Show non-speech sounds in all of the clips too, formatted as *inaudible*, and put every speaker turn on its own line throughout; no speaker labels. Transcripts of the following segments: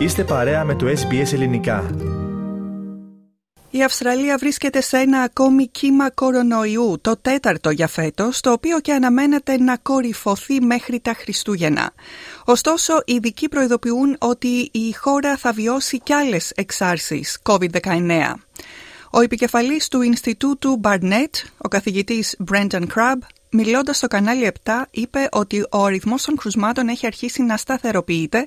Είστε παρέα με το SBS Ελληνικά.
Η Αυστραλία βρίσκεται σε ένα ακόμη κύμα κορονοϊού, το τέταρτο για φέτος, το οποίο και αναμένεται να κορυφωθεί μέχρι τα Χριστούγεννα. Ωστόσο, οι ειδικοί προειδοποιούν ότι η χώρα θα βιώσει κι άλλες εξάρσεις COVID-19. Ο επικεφαλής του Ινστιτούτου Barnett, ο καθηγητής Brendan Crabb, μιλώντας στο κανάλι 7, είπε ότι ο αριθμός των κρουσμάτων έχει αρχίσει να σταθεροποιείται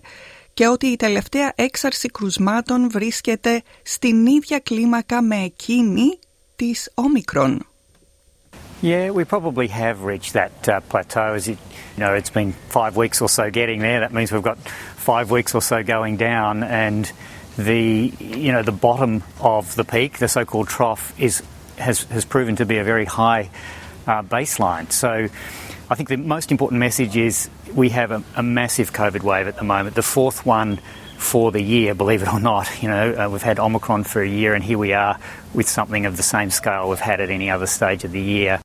και ότι η τελευταία έξαρση κρουσμάτων βρίσκεται στην ίδια κλίμακα με εκείνη της Omicron.
Yeah, we probably have reached that uh, plateau. As it, you know, it's been five weeks or so getting there. That means we've got five weeks or so going down, and the you know the bottom of the peak, the so-called trough, is has has proven to be a very high uh, baseline. So I think the most important message is we have a, a, massive COVID wave at the moment, the fourth one for the year, believe it or not. *laughs* You know, uh, we've had Omicron for a year, and here we are with something of the same scale we've had at any other stage of the year.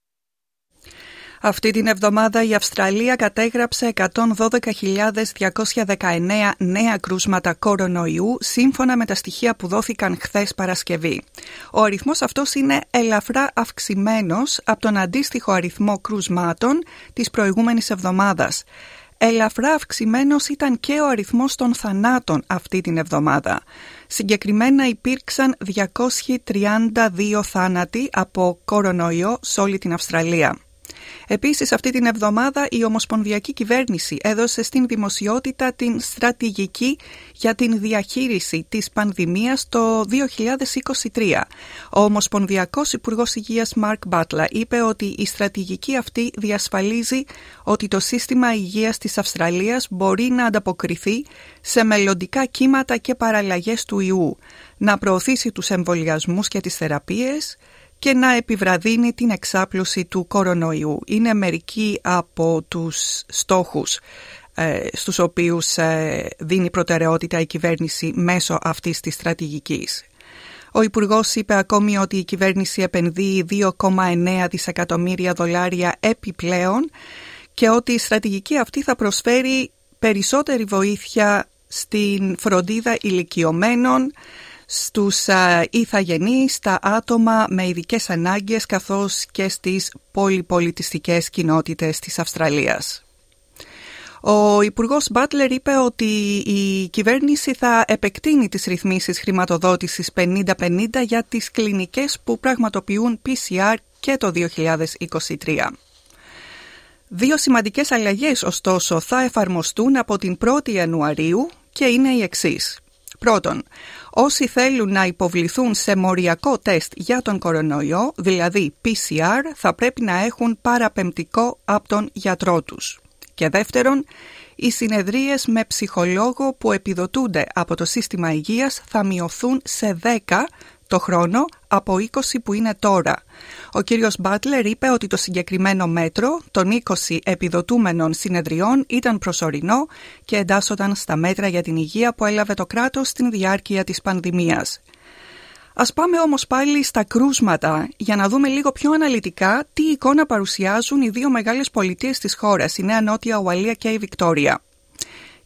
Αυτή την εβδομάδα η Αυστραλία κατέγραψε 112.219 νέα κρούσματα κορονοϊού σύμφωνα με τα στοιχεία που δόθηκαν χθες Παρασκευή. Ο αριθμός αυτός είναι ελαφρά αυξημένος από τον αντίστοιχο αριθμό κρούσματων της προηγούμενης εβδομάδας. Ελαφρά αυξημένος ήταν και ο αριθμός των θανάτων αυτή την εβδομάδα. Συγκεκριμένα υπήρξαν 232 θάνατοι από κορονοϊό σε όλη την Αυστραλία. Επίσης, αυτή την εβδομάδα η Ομοσπονδιακή Κυβέρνηση έδωσε στην δημοσιότητα την στρατηγική για την διαχείριση της πανδημίας το 2023. Ο Ομοσπονδιακός Υπουργός Υγείας Μαρκ Μπάτλα είπε ότι η στρατηγική αυτή διασφαλίζει ότι το σύστημα υγείας της Αυστραλίας μπορεί να ανταποκριθεί σε μελλοντικά κύματα και παραλλαγές του ιού, να προωθήσει τους εμβολιασμούς και τις θεραπείες, και να επιβραδύνει την εξάπλωση του κορονοϊού. Είναι μερικοί από τους στόχους ε, στους οποίους ε, δίνει προτεραιότητα η κυβέρνηση μέσω αυτής της στρατηγικής. Ο Υπουργός είπε ακόμη ότι η κυβέρνηση επενδύει 2,9 δισεκατομμύρια δολάρια επιπλέον και ότι η στρατηγική αυτή θα προσφέρει περισσότερη βοήθεια στην φροντίδα ηλικιωμένων, στους ηθαγενείς, στα άτομα με ειδικές ανάγκες καθώς και στις πολυπολιτιστικές κοινότητες της Αυστραλίας. Ο Υπουργός Μπάτλερ είπε ότι η κυβέρνηση θα επεκτείνει τις ρυθμίσεις χρηματοδότησης 50-50 για τις κλινικές που πραγματοποιούν PCR και το 2023. Δύο σημαντικές αλλαγές ωστόσο θα εφαρμοστούν από την 1η Ιανουαρίου και είναι οι εξής. Πρώτον, όσοι θέλουν να υποβληθούν σε μοριακό τεστ για τον κορονοϊό, δηλαδή PCR, θα πρέπει να έχουν παραπεμπτικό από τον γιατρό τους. Και δεύτερον, οι συνεδρίες με ψυχολόγο που επιδοτούνται από το σύστημα υγείας θα μειωθούν σε 10 το χρόνο από 20 που είναι τώρα. Ο κύριος Μπάτλερ είπε ότι το συγκεκριμένο μέτρο των 20 επιδοτούμενων συνεδριών ήταν προσωρινό και εντάσσονταν στα μέτρα για την υγεία που έλαβε το κράτος στην διάρκεια της πανδημίας. Ας πάμε όμως πάλι στα κρούσματα για να δούμε λίγο πιο αναλυτικά τι εικόνα παρουσιάζουν οι δύο μεγάλες πολιτείες της χώρας, η Νέα Νότια Ουαλία και η Βικτόρια.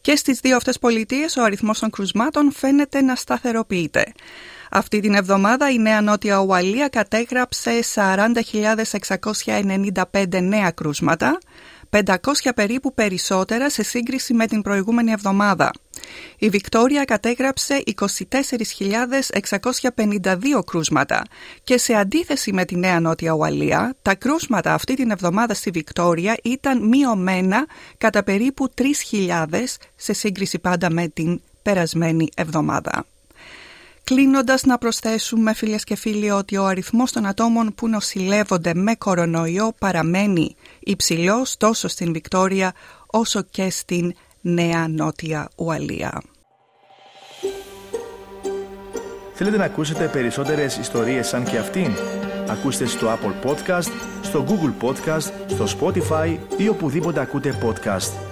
Και στις δύο αυτές πολιτείες ο αριθμός των κρουσμάτων φαίνεται να σταθεροποιείται. Αυτή την εβδομάδα η Νέα Νότια Ουαλία κατέγραψε 40.695 νέα κρούσματα, 500 περίπου περισσότερα σε σύγκριση με την προηγούμενη εβδομάδα. Η Βικτόρια κατέγραψε 24.652 κρούσματα και σε αντίθεση με τη Νέα Νότια Ουαλία, τα κρούσματα αυτή την εβδομάδα στη Βικτόρια ήταν μειωμένα κατά περίπου 3.000 σε σύγκριση πάντα με την περασμένη εβδομάδα. Κλείνοντας να προσθέσουμε φίλες και φίλοι ότι ο αριθμός των ατόμων που νοσηλεύονται με κορονοϊό παραμένει υψηλός τόσο στην Βικτόρια όσο και στην Νέα Νότια Ουαλία.
Θέλετε να ακούσετε περισσότερες ιστορίες σαν και αυτήν; Ακούστε στο Apple Podcast, στο Google Podcast, στο Spotify ή οπουδήποτε ακούτε podcast.